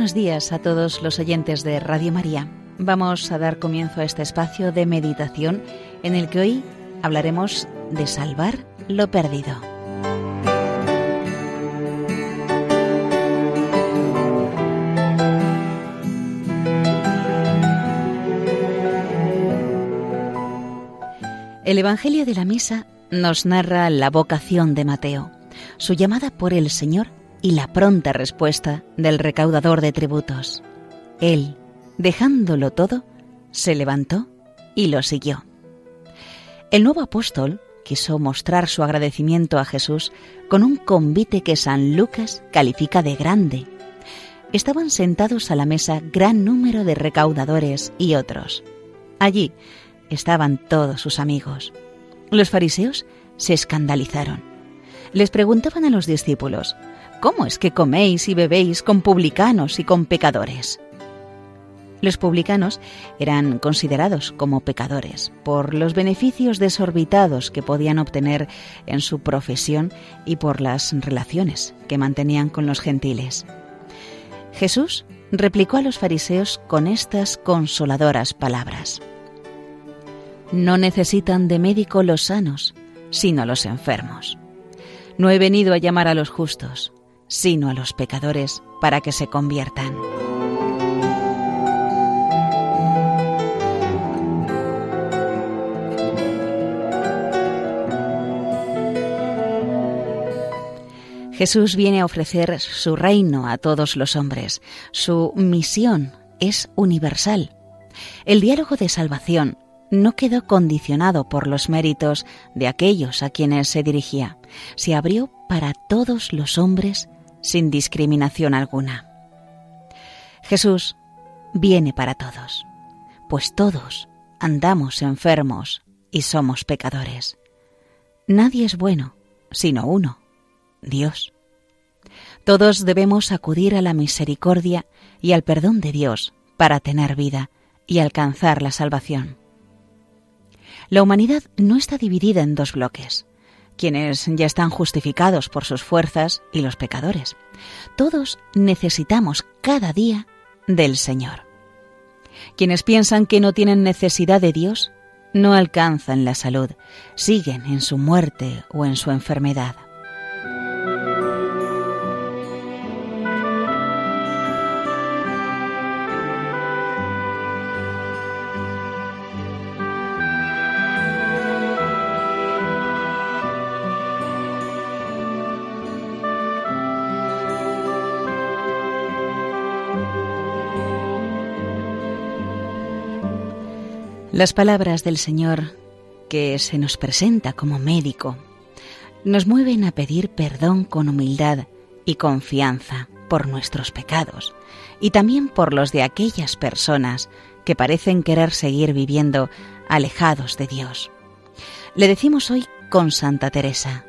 buenos días a todos los oyentes de Radio María. Vamos a dar comienzo a este espacio de meditación en el que hoy hablaremos de salvar lo perdido. El Evangelio de la Misa nos narra la vocación de Mateo, su llamada por el Señor y la pronta respuesta del recaudador de tributos. Él, dejándolo todo, se levantó y lo siguió. El nuevo apóstol quiso mostrar su agradecimiento a Jesús con un convite que San Lucas califica de grande. Estaban sentados a la mesa gran número de recaudadores y otros. Allí estaban todos sus amigos. Los fariseos se escandalizaron. Les preguntaban a los discípulos, ¿Cómo es que coméis y bebéis con publicanos y con pecadores? Los publicanos eran considerados como pecadores por los beneficios desorbitados que podían obtener en su profesión y por las relaciones que mantenían con los gentiles. Jesús replicó a los fariseos con estas consoladoras palabras. No necesitan de médico los sanos, sino los enfermos. No he venido a llamar a los justos, sino a los pecadores para que se conviertan. Jesús viene a ofrecer su reino a todos los hombres. Su misión es universal. El diálogo de salvación no quedó condicionado por los méritos de aquellos a quienes se dirigía. Se abrió para todos los hombres sin discriminación alguna. Jesús viene para todos, pues todos andamos enfermos y somos pecadores. Nadie es bueno, sino uno, Dios. Todos debemos acudir a la misericordia y al perdón de Dios para tener vida y alcanzar la salvación. La humanidad no está dividida en dos bloques quienes ya están justificados por sus fuerzas y los pecadores. Todos necesitamos cada día del Señor. Quienes piensan que no tienen necesidad de Dios no alcanzan la salud, siguen en su muerte o en su enfermedad. Las palabras del Señor, que se nos presenta como médico, nos mueven a pedir perdón con humildad y confianza por nuestros pecados y también por los de aquellas personas que parecen querer seguir viviendo alejados de Dios. Le decimos hoy con Santa Teresa,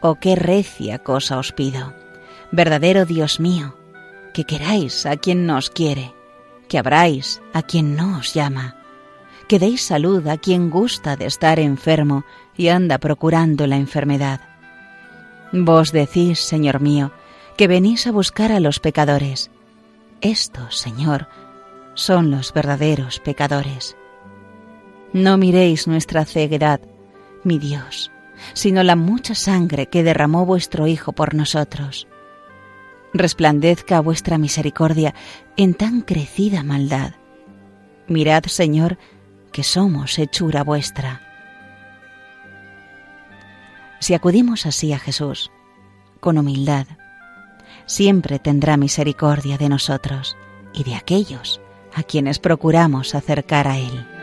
Oh qué recia cosa os pido, verdadero Dios mío, que queráis a quien no os quiere, que abráis a quien no os llama, que deis salud a quien gusta de estar enfermo y anda procurando la enfermedad. Vos decís, Señor mío, que venís a buscar a los pecadores. Estos, Señor, son los verdaderos pecadores. No miréis nuestra ceguedad, mi Dios, sino la mucha sangre que derramó vuestro Hijo por nosotros. Resplandezca vuestra misericordia en tan crecida maldad. Mirad, Señor, que somos hechura vuestra. Si acudimos así a Jesús, con humildad, siempre tendrá misericordia de nosotros y de aquellos a quienes procuramos acercar a Él.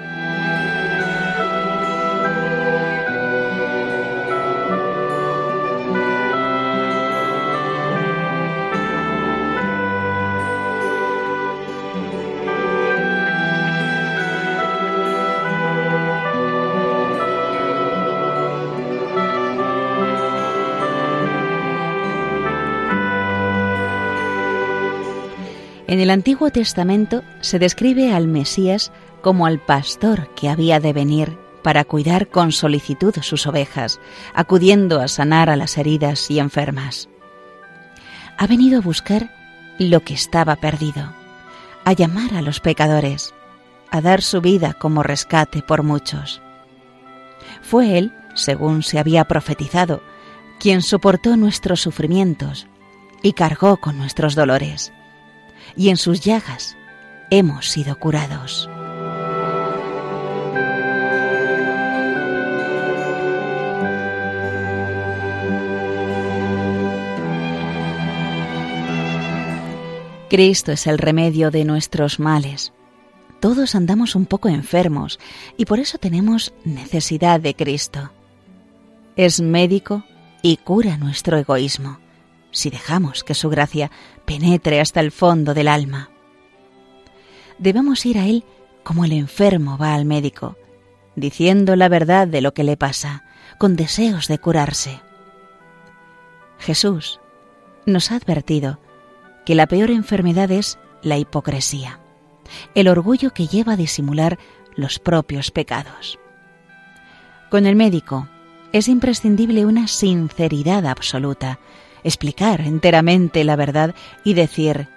En el Antiguo Testamento se describe al Mesías como al pastor que había de venir para cuidar con solicitud sus ovejas, acudiendo a sanar a las heridas y enfermas. Ha venido a buscar lo que estaba perdido, a llamar a los pecadores, a dar su vida como rescate por muchos. Fue Él, según se había profetizado, quien soportó nuestros sufrimientos y cargó con nuestros dolores, y en sus llagas hemos sido curados. Cristo es el remedio de nuestros males. Todos andamos un poco enfermos y por eso tenemos necesidad de Cristo. Es médico y cura nuestro egoísmo, si dejamos que su gracia penetre hasta el fondo del alma. Debemos ir a Él como el enfermo va al médico, diciendo la verdad de lo que le pasa, con deseos de curarse. Jesús nos ha advertido que la peor enfermedad es la hipocresía, el orgullo que lleva a disimular los propios pecados. Con el médico es imprescindible una sinceridad absoluta, explicar enteramente la verdad y decir,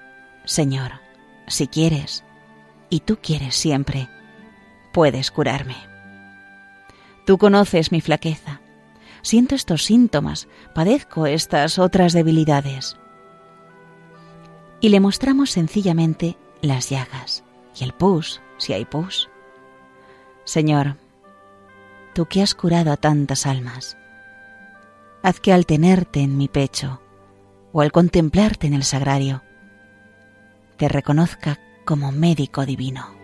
Señor, si quieres, y tú quieres siempre, puedes curarme. Tú conoces mi flaqueza, siento estos síntomas, padezco estas otras debilidades y le mostramos sencillamente las llagas y el pus, si hay pus. Señor, tú que has curado a tantas almas, haz que al tenerte en mi pecho o al contemplarte en el sagrario, te reconozca como médico divino.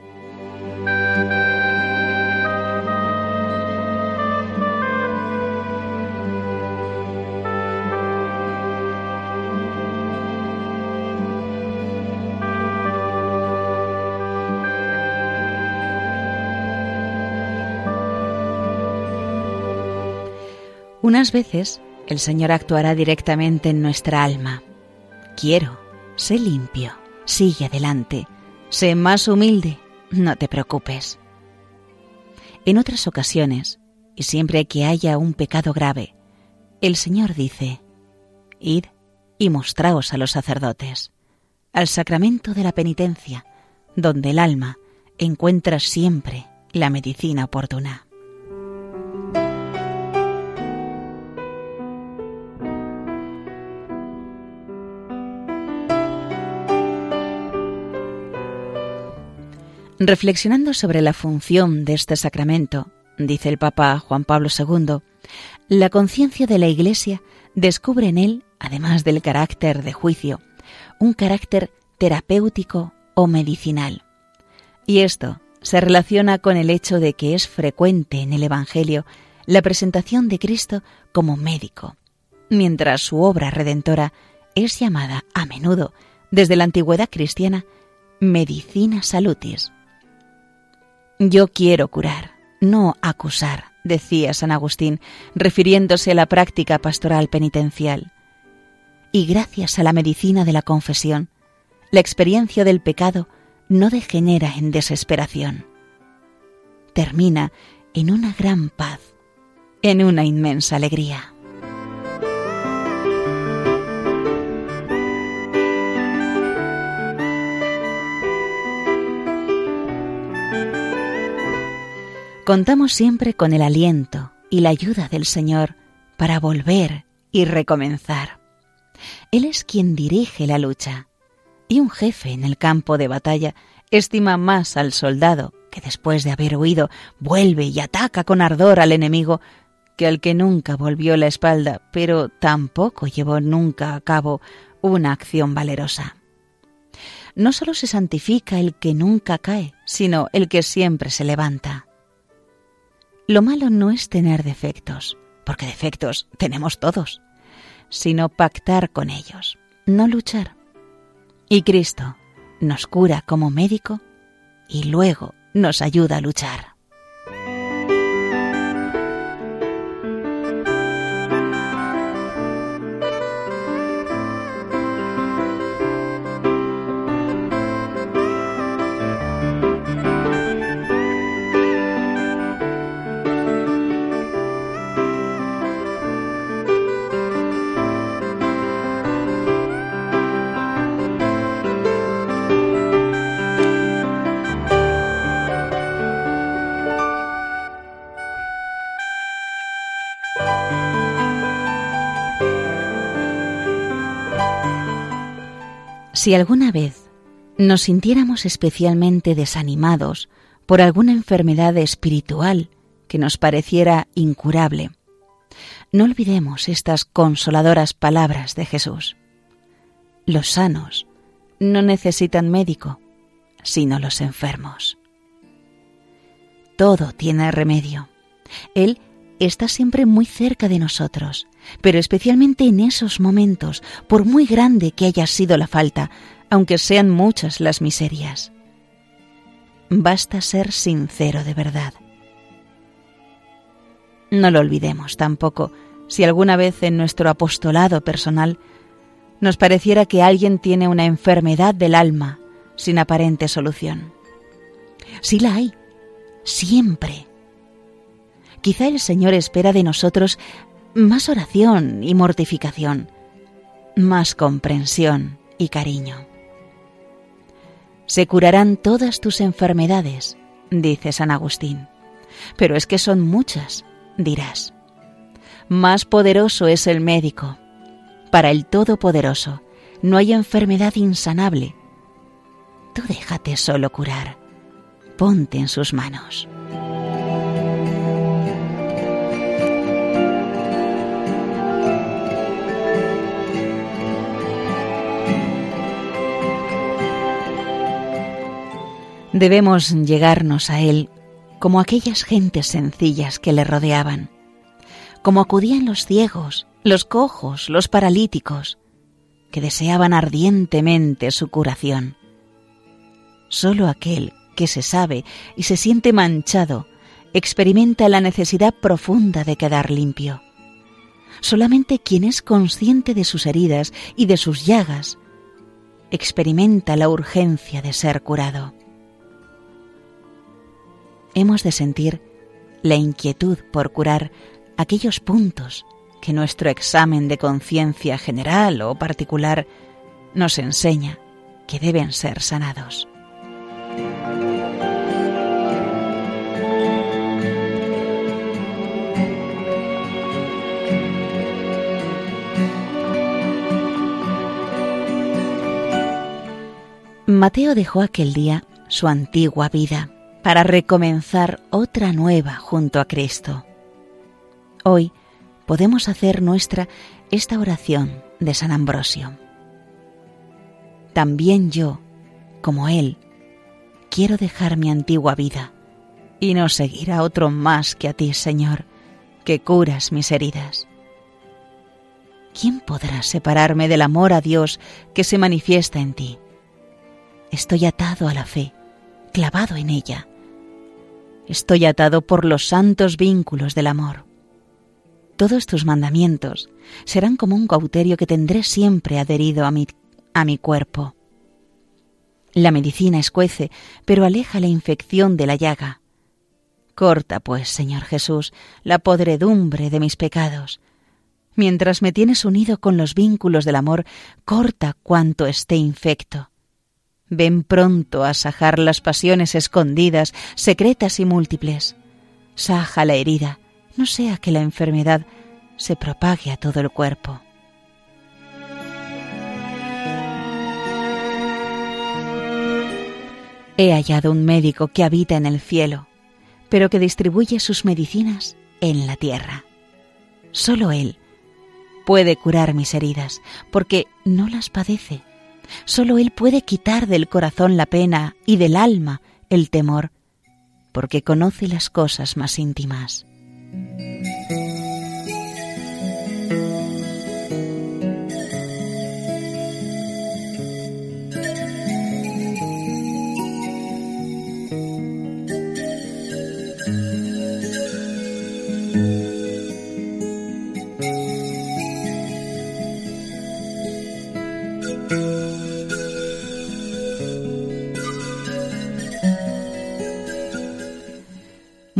Unas veces el Señor actuará directamente en nuestra alma. Quiero, sé limpio, sigue adelante, sé más humilde, no te preocupes. En otras ocasiones, y siempre que haya un pecado grave, el Señor dice, Id y mostraos a los sacerdotes, al sacramento de la penitencia, donde el alma encuentra siempre la medicina oportuna. Reflexionando sobre la función de este sacramento, dice el Papa Juan Pablo II, la conciencia de la Iglesia descubre en él, además del carácter de juicio, un carácter terapéutico o medicinal. Y esto se relaciona con el hecho de que es frecuente en el Evangelio la presentación de Cristo como médico, mientras su obra redentora es llamada a menudo, desde la antigüedad cristiana, medicina salutis, yo quiero curar, no acusar, decía San Agustín, refiriéndose a la práctica pastoral penitencial. Y gracias a la medicina de la confesión, la experiencia del pecado no degenera en desesperación. Termina en una gran paz, en una inmensa alegría. Contamos siempre con el aliento y la ayuda del Señor para volver y recomenzar. Él es quien dirige la lucha, y un jefe en el campo de batalla estima más al soldado que después de haber huido vuelve y ataca con ardor al enemigo que al que nunca volvió la espalda, pero tampoco llevó nunca a cabo una acción valerosa. No solo se santifica el que nunca cae, sino el que siempre se levanta. Lo malo no es tener defectos, porque defectos tenemos todos, sino pactar con ellos, no luchar. Y Cristo nos cura como médico y luego nos ayuda a luchar. Si alguna vez nos sintiéramos especialmente desanimados por alguna enfermedad espiritual que nos pareciera incurable, no olvidemos estas consoladoras palabras de Jesús. Los sanos no necesitan médico, sino los enfermos. Todo tiene remedio. Él está siempre muy cerca de nosotros, pero especialmente en esos momentos, por muy grande que haya sido la falta, aunque sean muchas las miserias. Basta ser sincero de verdad. No lo olvidemos tampoco si alguna vez en nuestro apostolado personal nos pareciera que alguien tiene una enfermedad del alma sin aparente solución. Sí la hay, siempre. Quizá el Señor espera de nosotros más oración y mortificación, más comprensión y cariño. Se curarán todas tus enfermedades, dice San Agustín. Pero es que son muchas, dirás. Más poderoso es el médico. Para el Todopoderoso no hay enfermedad insanable. Tú déjate solo curar. Ponte en sus manos. Debemos llegarnos a Él como aquellas gentes sencillas que le rodeaban, como acudían los ciegos, los cojos, los paralíticos, que deseaban ardientemente su curación. Solo aquel que se sabe y se siente manchado experimenta la necesidad profunda de quedar limpio. Solamente quien es consciente de sus heridas y de sus llagas experimenta la urgencia de ser curado hemos de sentir la inquietud por curar aquellos puntos que nuestro examen de conciencia general o particular nos enseña que deben ser sanados. Mateo dejó aquel día su antigua vida para recomenzar otra nueva junto a Cristo. Hoy podemos hacer nuestra esta oración de San Ambrosio. También yo, como Él, quiero dejar mi antigua vida y no seguir a otro más que a ti, Señor, que curas mis heridas. ¿Quién podrá separarme del amor a Dios que se manifiesta en ti? Estoy atado a la fe, clavado en ella Estoy atado por los santos vínculos del amor. Todos tus mandamientos serán como un cauterio que tendré siempre adherido a mi, a mi cuerpo. La medicina escuece, pero aleja la infección de la llaga. Corta, pues, Señor Jesús, la podredumbre de mis pecados. Mientras me tienes unido con los vínculos del amor, corta cuanto esté infecto. Ven pronto a sajar las pasiones escondidas, secretas y múltiples. Saja la herida, no sea que la enfermedad se propague a todo el cuerpo. He hallado un médico que habita en el cielo, pero que distribuye sus medicinas en la tierra. Solo Él puede curar mis heridas, porque no las padece Solo Él puede quitar del corazón la pena y del alma el temor, porque conoce las cosas más íntimas.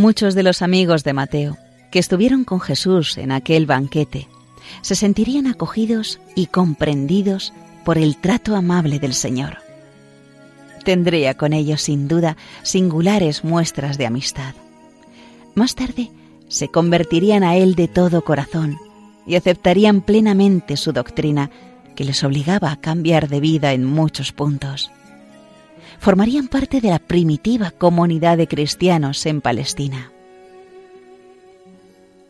Muchos de los amigos de Mateo, que estuvieron con Jesús en aquel banquete, se sentirían acogidos y comprendidos por el trato amable del Señor. Tendría con ellos sin duda singulares muestras de amistad. Más tarde se convertirían a Él de todo corazón y aceptarían plenamente su doctrina que les obligaba a cambiar de vida en muchos puntos. Formarían parte de la primitiva comunidad de cristianos en Palestina.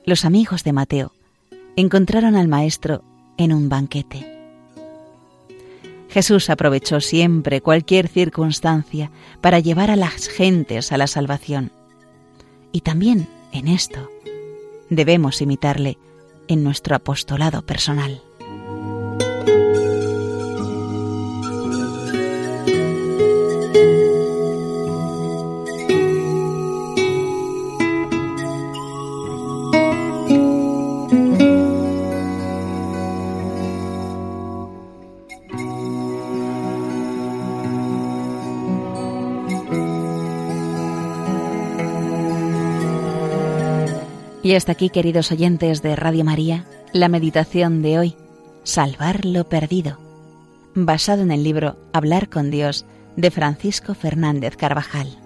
Los amigos de Mateo encontraron al Maestro en un banquete. Jesús aprovechó siempre cualquier circunstancia para llevar a las gentes a la salvación. Y también en esto debemos imitarle en nuestro apostolado personal. Y hasta aquí, queridos oyentes de Radio María, la meditación de hoy, Salvar lo Perdido, basado en el libro Hablar con Dios de Francisco Fernández Carvajal.